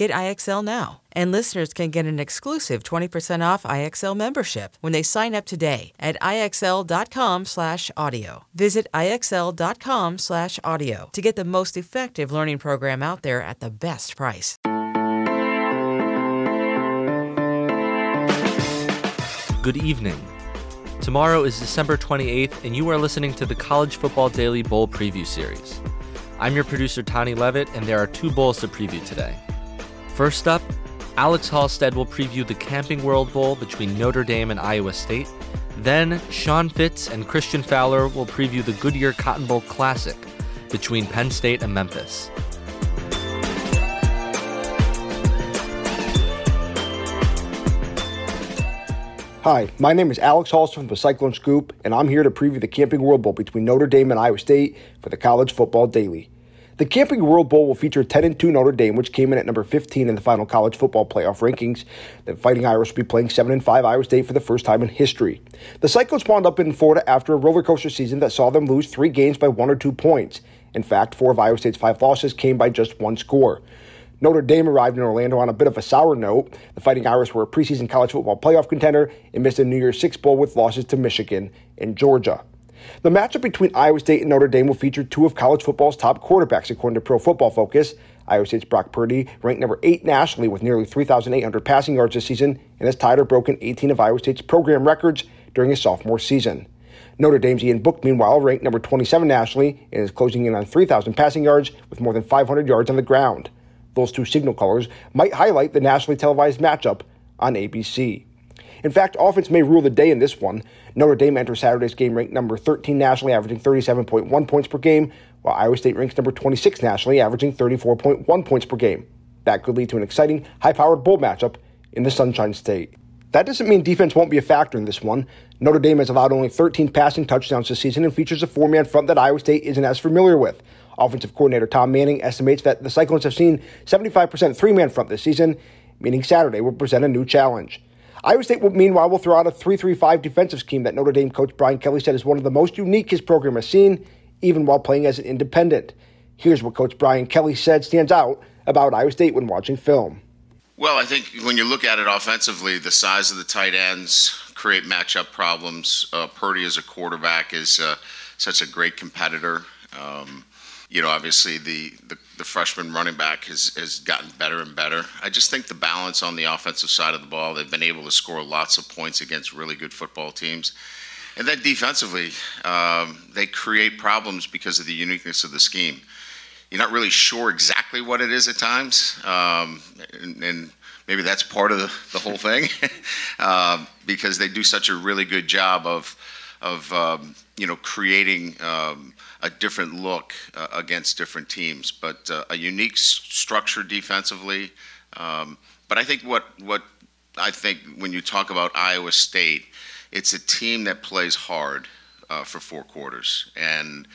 Get IXL now. And listeners can get an exclusive 20% off IXL membership when they sign up today at IXL.com/audio. Visit IXL.com/audio to get the most effective learning program out there at the best price. Good evening. Tomorrow is December 28th, and you are listening to the College Football Daily Bowl Preview Series. I'm your producer, Tony Levitt, and there are two bowls to preview today. First up, Alex Halsted will preview the Camping World Bowl between Notre Dame and Iowa State. Then, Sean Fitz and Christian Fowler will preview the Goodyear Cotton Bowl Classic between Penn State and Memphis. Hi, my name is Alex Halsted from the Cyclone Scoop, and I'm here to preview the Camping World Bowl between Notre Dame and Iowa State for the College Football Daily. The Camping World Bowl will feature 10 and 2 Notre Dame, which came in at number 15 in the final college football playoff rankings. The Fighting Irish will be playing 7 and 5 Iowa State for the first time in history. The Cyclones wound up in Florida after a roller coaster season that saw them lose three games by one or two points. In fact, four of Iowa State's five losses came by just one score. Notre Dame arrived in Orlando on a bit of a sour note. The Fighting Irish were a preseason college football playoff contender and missed a New Year's Six Bowl with losses to Michigan and Georgia. The matchup between Iowa State and Notre Dame will feature two of college football's top quarterbacks, according to Pro Football Focus. Iowa State's Brock Purdy, ranked number eight nationally with nearly 3,800 passing yards this season, and has tied or broken 18 of Iowa State's program records during his sophomore season. Notre Dame's Ian Book, meanwhile, ranked number 27 nationally and is closing in on 3,000 passing yards with more than 500 yards on the ground. Those two signal callers might highlight the nationally televised matchup on ABC. In fact, offense may rule the day in this one. Notre Dame enters Saturday's game ranked number 13 nationally, averaging 37.1 points per game, while Iowa State ranks number 26 nationally, averaging 34.1 points per game. That could lead to an exciting, high powered bowl matchup in the Sunshine State. That doesn't mean defense won't be a factor in this one. Notre Dame has allowed only 13 passing touchdowns this season and features a four man front that Iowa State isn't as familiar with. Offensive coordinator Tom Manning estimates that the Cyclones have seen 75% three man front this season, meaning Saturday will present a new challenge. Iowa State, meanwhile, will throw out a 3 3 5 defensive scheme that Notre Dame coach Brian Kelly said is one of the most unique his program has seen, even while playing as an independent. Here's what Coach Brian Kelly said stands out about Iowa State when watching film. Well, I think when you look at it offensively, the size of the tight ends create matchup problems. Uh, Purdy as a quarterback is uh, such a great competitor. Um, you know, obviously the, the, the, freshman running back has, has gotten better and better. I just think the balance on the offensive side of the ball, they've been able to score lots of points against really good football teams. And then defensively, um, they create problems because of the uniqueness of the scheme. You're not really sure exactly what it is at times, um, and, and, maybe that's part of the, the whole thing, uh, because they do such a really good job of, of um, you know, creating um, a different look uh, against different teams, but uh, a unique s- structure defensively. Um, but I think what what I think when you talk about Iowa State, it's a team that plays hard uh, for four quarters, and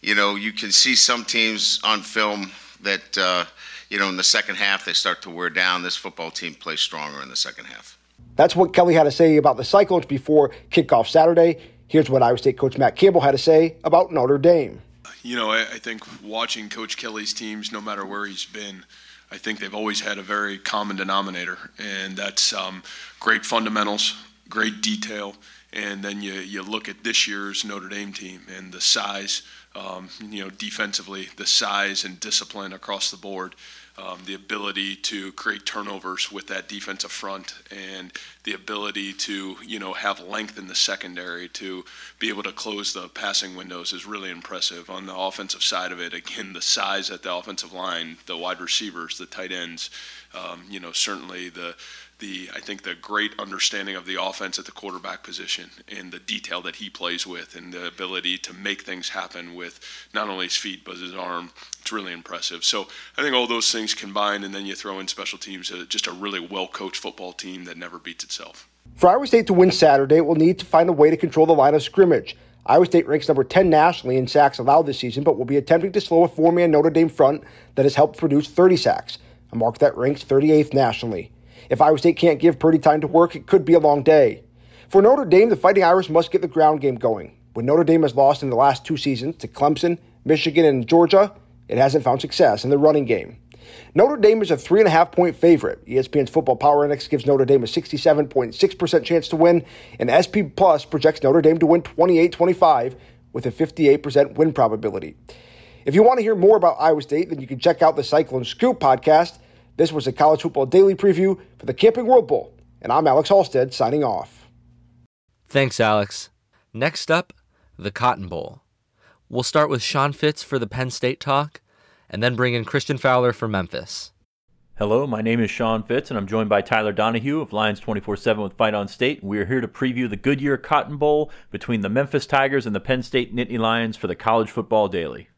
you know you can see some teams on film that uh, you know in the second half they start to wear down. This football team plays stronger in the second half. That's what Kelly had to say about the Cyclones before kickoff Saturday. Here's what Iowa State coach Matt Campbell had to say about Notre Dame. You know, I, I think watching Coach Kelly's teams, no matter where he's been, I think they've always had a very common denominator, and that's um, great fundamentals, great detail, and then you, you look at this year's Notre Dame team and the size, um, you know, defensively, the size and discipline across the board. Um, the ability to create turnovers with that defensive front and the ability to you know have length in the secondary to be able to close the passing windows is really impressive on the offensive side of it again the size at the offensive line the wide receivers the tight ends um, you know certainly the the I think the great understanding of the offense at the quarterback position and the detail that he plays with and the ability to make things happen with not only his feet but his arm. It's really impressive. So I think all those things combined, and then you throw in special teams, uh, just a really well coached football team that never beats itself. For Iowa State to win Saturday, will need to find a way to control the line of scrimmage. Iowa State ranks number 10 nationally in sacks allowed this season, but will be attempting to slow a four man Notre Dame front that has helped produce 30 sacks, a mark that ranks 38th nationally. If Iowa State can't give Purdy time to work, it could be a long day. For Notre Dame, the Fighting Irish must get the ground game going. When Notre Dame has lost in the last two seasons to Clemson, Michigan, and Georgia, it hasn't found success in the running game. Notre Dame is a three and a half point favorite. ESPN's Football Power Index gives Notre Dame a 67.6% chance to win, and SP Plus projects Notre Dame to win 28 25 with a 58% win probability. If you want to hear more about Iowa State, then you can check out the Cyclone Scoop podcast. This was a college football daily preview for the Camping World Bowl, and I'm Alex Halsted signing off. Thanks, Alex. Next up, the Cotton Bowl. We'll start with Sean Fitz for the Penn State talk, and then bring in Christian Fowler for Memphis. Hello, my name is Sean Fitz, and I'm joined by Tyler Donohue of Lions 24 7 with Fight on State. We are here to preview the Goodyear Cotton Bowl between the Memphis Tigers and the Penn State Nittany Lions for the College Football Daily.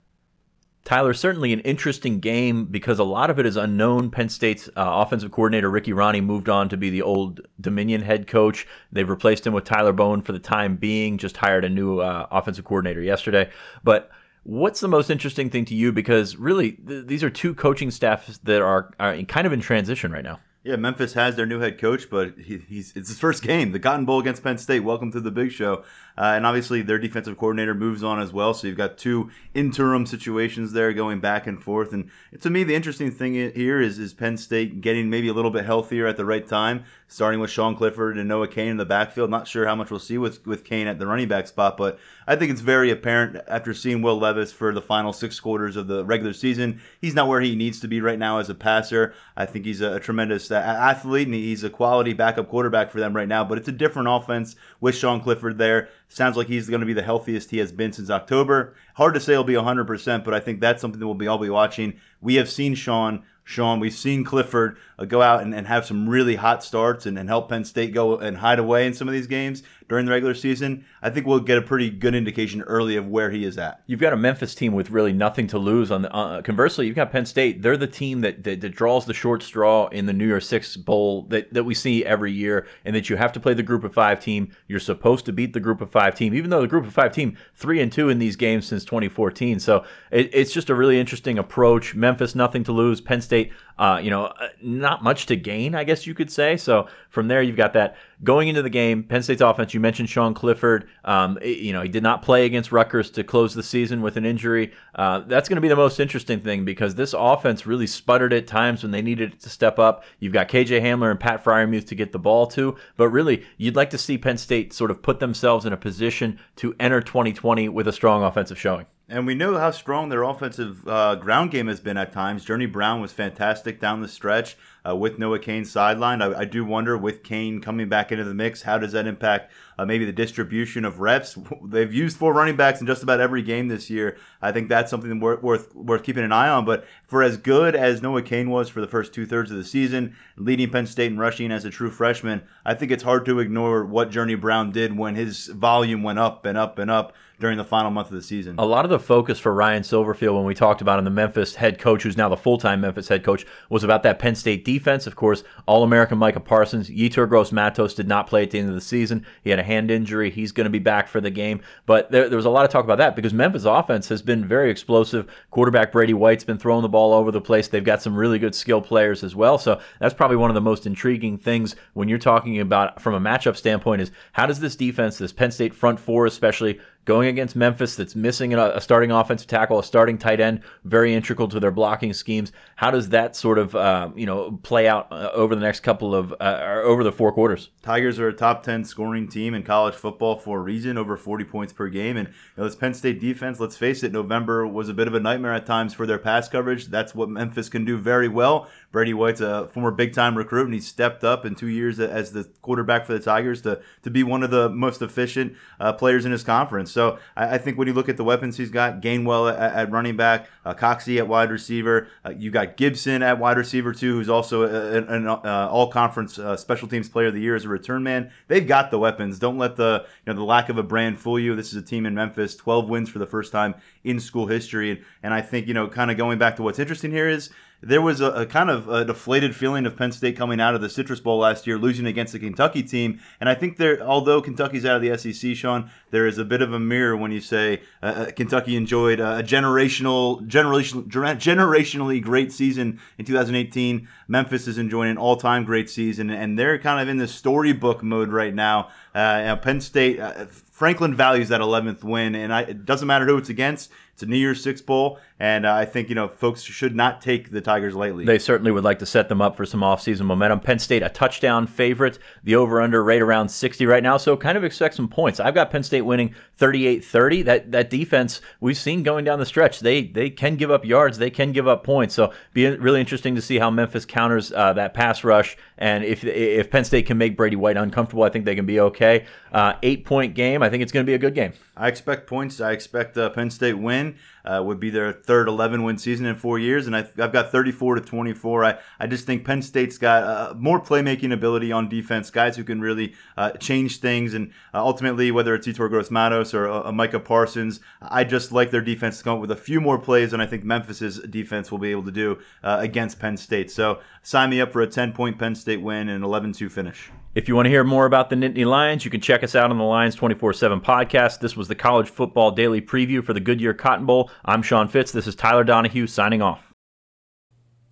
Tyler, certainly an interesting game because a lot of it is unknown. Penn State's uh, offensive coordinator Ricky Rahne moved on to be the Old Dominion head coach. They've replaced him with Tyler Bowen for the time being. Just hired a new uh, offensive coordinator yesterday. But what's the most interesting thing to you? Because really, th- these are two coaching staffs that are, are kind of in transition right now. Yeah, Memphis has their new head coach, but he, he's it's his first game, the Cotton Bowl against Penn State. Welcome to the big show. Uh, and obviously, their defensive coordinator moves on as well. So you've got two interim situations there going back and forth. And to me, the interesting thing here is is Penn State getting maybe a little bit healthier at the right time, starting with Sean Clifford and Noah Cain in the backfield. Not sure how much we'll see with with Cain at the running back spot, but I think it's very apparent after seeing Will Levis for the final six quarters of the regular season. He's not where he needs to be right now as a passer. I think he's a, a tremendous athlete and he's a quality backup quarterback for them right now. But it's a different offense with Sean Clifford there. Sounds like he's going to be the healthiest he has been since October. Hard to say he'll be 100%, but I think that's something that we'll be all be watching. We have seen Sean Sean. We've seen Clifford uh, go out and, and, have some really hot starts and, and, help Penn State go and hide away in some of these games during the regular season. I think we'll get a pretty good indication early of where he is at. You've got a Memphis team with really nothing to lose. On the uh, conversely, you've got Penn State. They're the team that, that, that draws the short straw in the New Year Six Bowl that, that we see every year, and that you have to play the Group of Five team. You're supposed to beat the Group of Five team, even though the Group of Five team three and two in these games since 2014. So it, it's just a really interesting approach. Memphis nothing to lose. Penn State uh, you know, uh, not much to gain, I guess you could say. So from there, you've got that going into the game. Penn State's offense. You mentioned Sean Clifford. Um, you know, he did not play against Rutgers to close the season with an injury. Uh, that's going to be the most interesting thing because this offense really sputtered at times when they needed it to step up. You've got KJ Hamler and Pat Freiermuth to get the ball to, but really, you'd like to see Penn State sort of put themselves in a position to enter 2020 with a strong offensive showing. And we know how strong their offensive uh, ground game has been at times. Journey Brown was fantastic down the stretch uh, with Noah Cain sidelined. I, I, do wonder, with Cain coming back into the mix, how does that impact uh, maybe the distribution of reps? They've used four running backs in just about every game this year. I think that's something worth worth, worth keeping an eye on. But for as good as Noah Cain was for the first two thirds of the season, leading Penn State in rushing as a true freshman, I think it's hard to ignore what Journey Brown did when his volume went up and up and up during the final month of the season. A lot of the focus for Ryan Silverfield when we talked about him, the Memphis head coach, who's now the full time Memphis head coach, was about that Penn State defense. Of course, All American Micah Parsons, Yetur Gross Matos did not play at the end of the season. He had a hand injury. He's going to be back for the game. But there, there was a lot of talk about that because Memphis offense has been very explosive. Quarterback Brady White's been throwing the ball over the place. They've got some really good skill players as well. So that's probably one of the most intriguing things when you're talking about from a matchup standpoint is how does this defense, this Penn State front four especially, going against Memphis that's missing a, starting offensive tackle, a starting tight end, very integral to their blocking schemes. How does that sort of uh, you know play out uh, over the next couple of uh, over the four quarters? Tigers are a top ten scoring team in college football for a reason, over 40 points per game. And you know, this Penn State defense, let's face it, November was a bit of a nightmare at times for their pass coverage. That's what Memphis can do very well. Brady White's a former big time recruit, and he stepped up in two years as the quarterback for the Tigers to, to be one of the most efficient uh, players in his conference. So I, I, think when you look at the weapons he's got, Gainwell at, at running back, uh, Coxie at wide receiver, uh, you got Gibson at wide receiver too, who's also an, an uh, all conference uh, special teams player of the year as a return man. They've got the weapons. Don't let the you know the lack of a brand fool you. This is a team in Memphis, 12 wins for the first time in school history, and, and I think you know kind of going back to what's interesting here is there was a, a, kind of a deflated feeling of Penn State coming out of the Citrus Bowl last year, losing against the Kentucky team. And I think there, although Kentucky's out of the SEC, Sean, there is a bit of a mirror when you say uh, uh Kentucky enjoyed a generational, generation, generationally great season in 2018. Memphis is enjoying an all-time great season, and they're kind of in the storybook mode right now. Uh, Penn State, uh, Franklin values that 11th win, and I, it doesn't matter who it's against. It's a New Year's Six bowl, and uh, I think you know folks should not take the Tigers lightly. They certainly would like to set them up for some offseason momentum. Penn State a touchdown favorite, the over/under rate around 60 right now, so kind of expect some points. I've got Penn State winning 38-30. That that defense we've seen going down the stretch, they they can give up yards, they can give up points. So be really interesting to see how Memphis counters uh, that pass rush, and if if Penn State can make Brady White uncomfortable, I think they can be okay. Uh, eight point game, I think it's going to be a good game. I expect points. I expect uh, Penn State win. Uh, would be their third 11 win season in four years, and I, have got 34 to 24. I, I just think Penn State's got uh, more playmaking ability on defense, guys who can really uh, change things, and uh, ultimately, whether it's Yetur Gross-Matos or uh, Micah Parsons, I just like their defense to come up with a few more plays than I think Memphis's defense will be able to do uh, against Penn State. So sign me up for a 10 point Penn State win and an 11 2 finish. If you want to hear more about the Nittany Lions, you can check us out on the Lions 24 7 podcast. This was the College Football Daily Preview for the Goodyear Cotton Bowl. I'm Sean Fitz. This is Tyler Donohue signing off.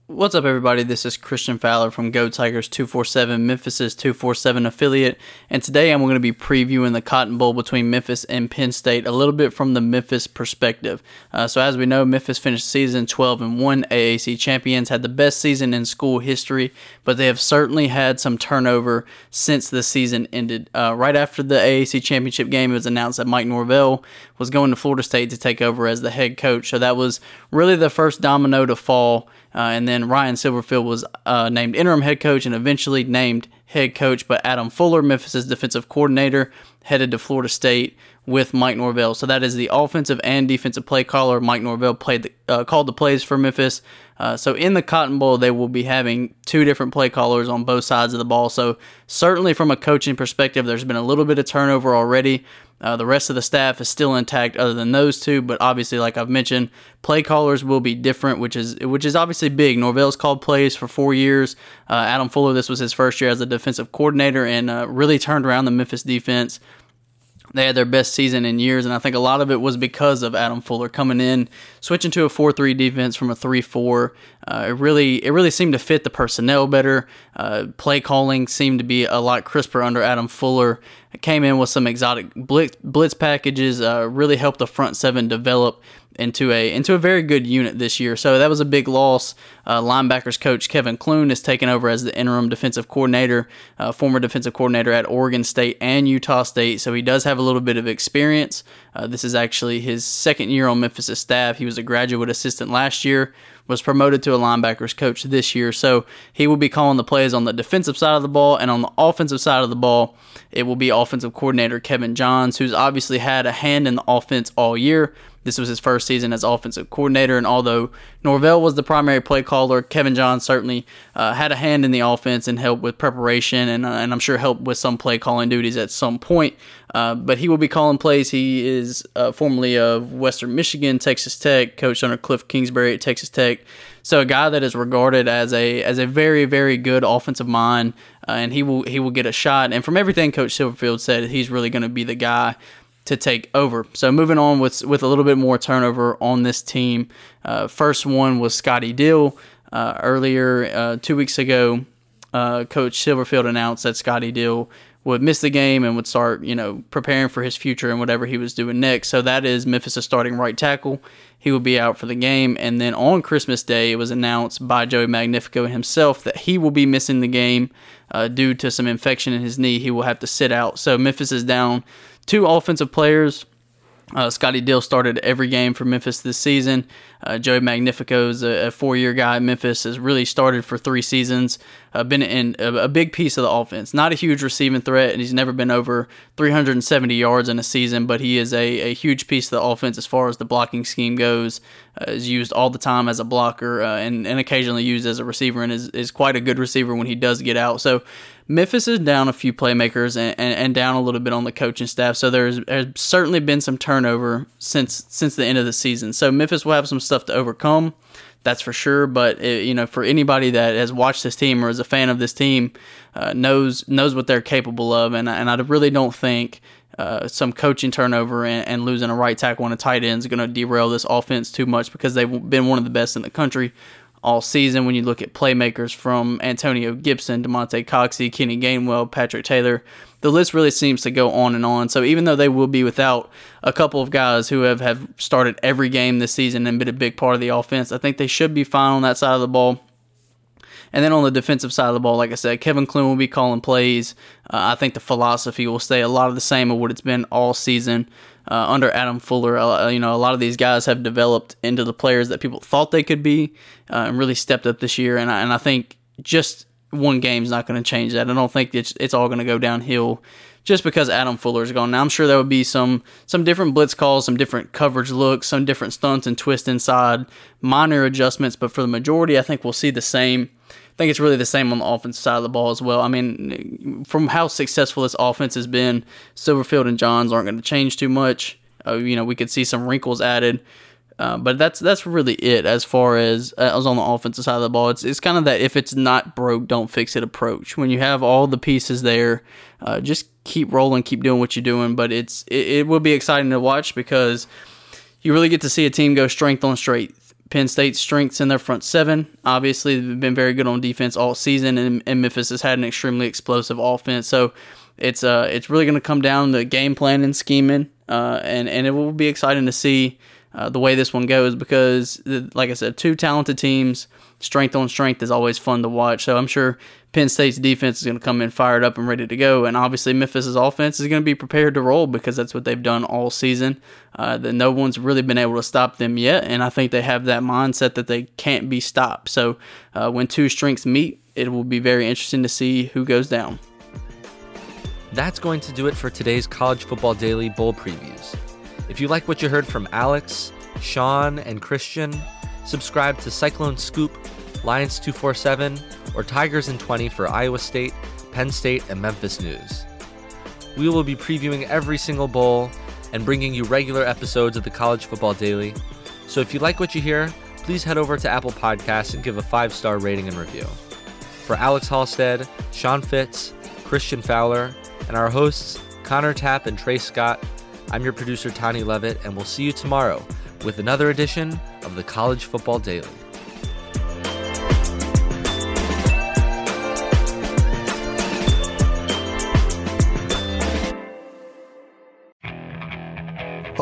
What's up, everybody? This is Christian Fowler from Go Tigers 247, Memphis's 247 affiliate, and today I'm going to be previewing the Cotton Bowl between Memphis and Penn State a little bit from the Memphis perspective. Uh, so, as we know, Memphis finished season 12 and 1 AAC champions, had the best season in school history, but they have certainly had some turnover since the season ended. Uh, right after the AAC championship game, it was announced that Mike Norvell was going to Florida State to take over as the head coach. So, that was really the first domino to fall. Uh, and then Ryan Silverfield was uh, named interim head coach and eventually named head coach. But Adam Fuller, Memphis's defensive coordinator, headed to Florida State with Mike Norvell. So that is the offensive and defensive play caller. Mike Norvell played the, uh, called the plays for Memphis. Uh, so in the Cotton Bowl, they will be having two different play callers on both sides of the ball. So certainly from a coaching perspective, there's been a little bit of turnover already. Uh, the rest of the staff is still intact, other than those two. But obviously, like I've mentioned, play callers will be different, which is which is obviously big. Norvell's called plays for four years. Uh, Adam Fuller, this was his first year as a defensive coordinator, and uh, really turned around the Memphis defense they had their best season in years, and I think a lot of it was because of Adam Fuller coming in, switching to a four-three defense from a three-four. Uh, it really, it really seemed to fit the personnel better. Uh, play calling seemed to be a lot crisper under Adam Fuller. It came in with some exotic blitz, blitz packages, uh, really helped the front seven develop into a into a very good unit this year. So that was a big loss. Uh, linebackers coach Kevin Clune is taking over as the interim defensive coordinator, uh, former defensive coordinator at Oregon State and Utah State. So he does have a little bit of experience. Uh, this is actually his second year on Memphis' staff. He was a graduate assistant last year, was promoted to a linebackers coach this year. So he will be calling the plays on the defensive side of the ball and on the offensive side of the ball. It will be offensive coordinator Kevin Johns, who's obviously had a hand in the offense all year this was his first season as offensive coordinator, and although Norvell was the primary play caller, Kevin Johns certainly uh, had a hand in the offense and helped with preparation, and, uh, and I'm sure helped with some play calling duties at some point. Uh, but he will be calling plays. He is uh, formerly of Western Michigan, Texas Tech, coached under Cliff Kingsbury at Texas Tech. So a guy that is regarded as a as a very very good offensive mind, uh, and he will he will get a shot. And from everything Coach Silverfield said, he's really going to be the guy to take over. So moving on with with a little bit more turnover on this team. Uh, first one was Scotty Dill. Uh, earlier, uh, two weeks ago, uh, Coach Silverfield announced that Scotty Dill would miss the game and would start, you know, preparing for his future and whatever he was doing next. So that is Memphis' starting right tackle. He will be out for the game. And then on Christmas Day, it was announced by Joey Magnifico himself that he will be missing the game uh, due to some infection in his knee. He will have to sit out. So Memphis is down two offensive players uh, Scotty Dill started every game for Memphis this season. Uh, Joey Magnifico is a, a four-year guy. at Memphis has really started for three seasons. Uh, been in a, a, big piece of the offense. Not a huge receiving threat, and he's never been over 370 yards in a season. But he is a, a huge piece of the offense as far as the blocking scheme goes. Uh, is used all the time as a blocker uh, and, and occasionally used as a receiver, and is, is quite a good receiver when he does get out. So Memphis is down a few playmakers and, and, and, down a little bit on the coaching staff. So there's, there's certainly been some turnover since since the end of the season. So Memphis will have some stuff to overcome, that's for sure. But it, you know, for anybody that has watched this team or is a fan of this team, uh, knows knows what they're capable of. And and I really don't think. Uh, some coaching turnover and, and, losing a right tackle and a tight end is going to derail this offense too much because they've been one of the best in the country all season. When you look at playmakers from Antonio Gibson, Damonte Coxie, Kenny Gainwell, Patrick Taylor, the list really seems to go on and on. So even though they will be without a couple of guys who have, have started every game this season and been a big part of the offense, I think they should be fine on that side of the ball. And then on the defensive side of the ball, like I said, Kevin Clune will be calling plays. Uh, I think the philosophy will stay a lot of the same of what it's been all season uh, under Adam Fuller. Uh, you know, a lot of these guys have developed into the players that people thought they could be, uh, and really stepped up this year. And I, and I think just one game's not going to change that. I don't think it's it's all going to go downhill just because Adam Fuller's gone. Now I'm sure there would be some some different blitz calls, some different coverage looks, some different stunts and twists inside, minor adjustments, but for the majority, I think we'll see the same. I think it's really the same on the offensive side of the ball as well. I mean, from how successful this offense has been, Silverfield and Johns aren't going to change too much. Uh, you know, we could see some wrinkles added, uh, but that's that's really it as far as uh, as on the offensive side of the ball. It's it's kind of that if it's not broke, don't fix it approach. When you have all the pieces there, uh, just keep rolling, keep doing what you're doing. But it's it, it will be exciting to watch because you really get to see a team go strength on strength Penn State's strengths in their front seven. Obviously, they've been very good on defense all season, and, and Memphis has had an extremely explosive offense. So it's uh it's really going to come down to game plan and scheming, uh, and and it will be exciting to see uh, the way this one goes because, like I said, two talented teams, strength on strength is always fun to watch. So I'm sure Penn State's defense is going to come in fired up and ready to go, and obviously Memphis's offense is going to be prepared to roll because that's what they've done all season. Uh, that no one's really been able to stop them yet, and I think they have that mindset that they can't be stopped. So uh, when two strengths meet, it will be very interesting to see who goes down. That's going to do it for today's College Football Daily Bowl previews. If you like what you heard from Alex, Sean, and Christian, subscribe to Cyclone Scoop, Lions 247, or Tigers in 20 for Iowa State, Penn State, and Memphis news. We will be previewing every single bowl and bringing you regular episodes of the College Football Daily. So if you like what you hear, please head over to Apple Podcasts and give a five star rating and review. For Alex Halsted, Sean Fitz, Christian Fowler, and our hosts, Connor Tapp and Trey Scott, I'm your producer, Tony Levitt, and we'll see you tomorrow with another edition of the College Football Daily.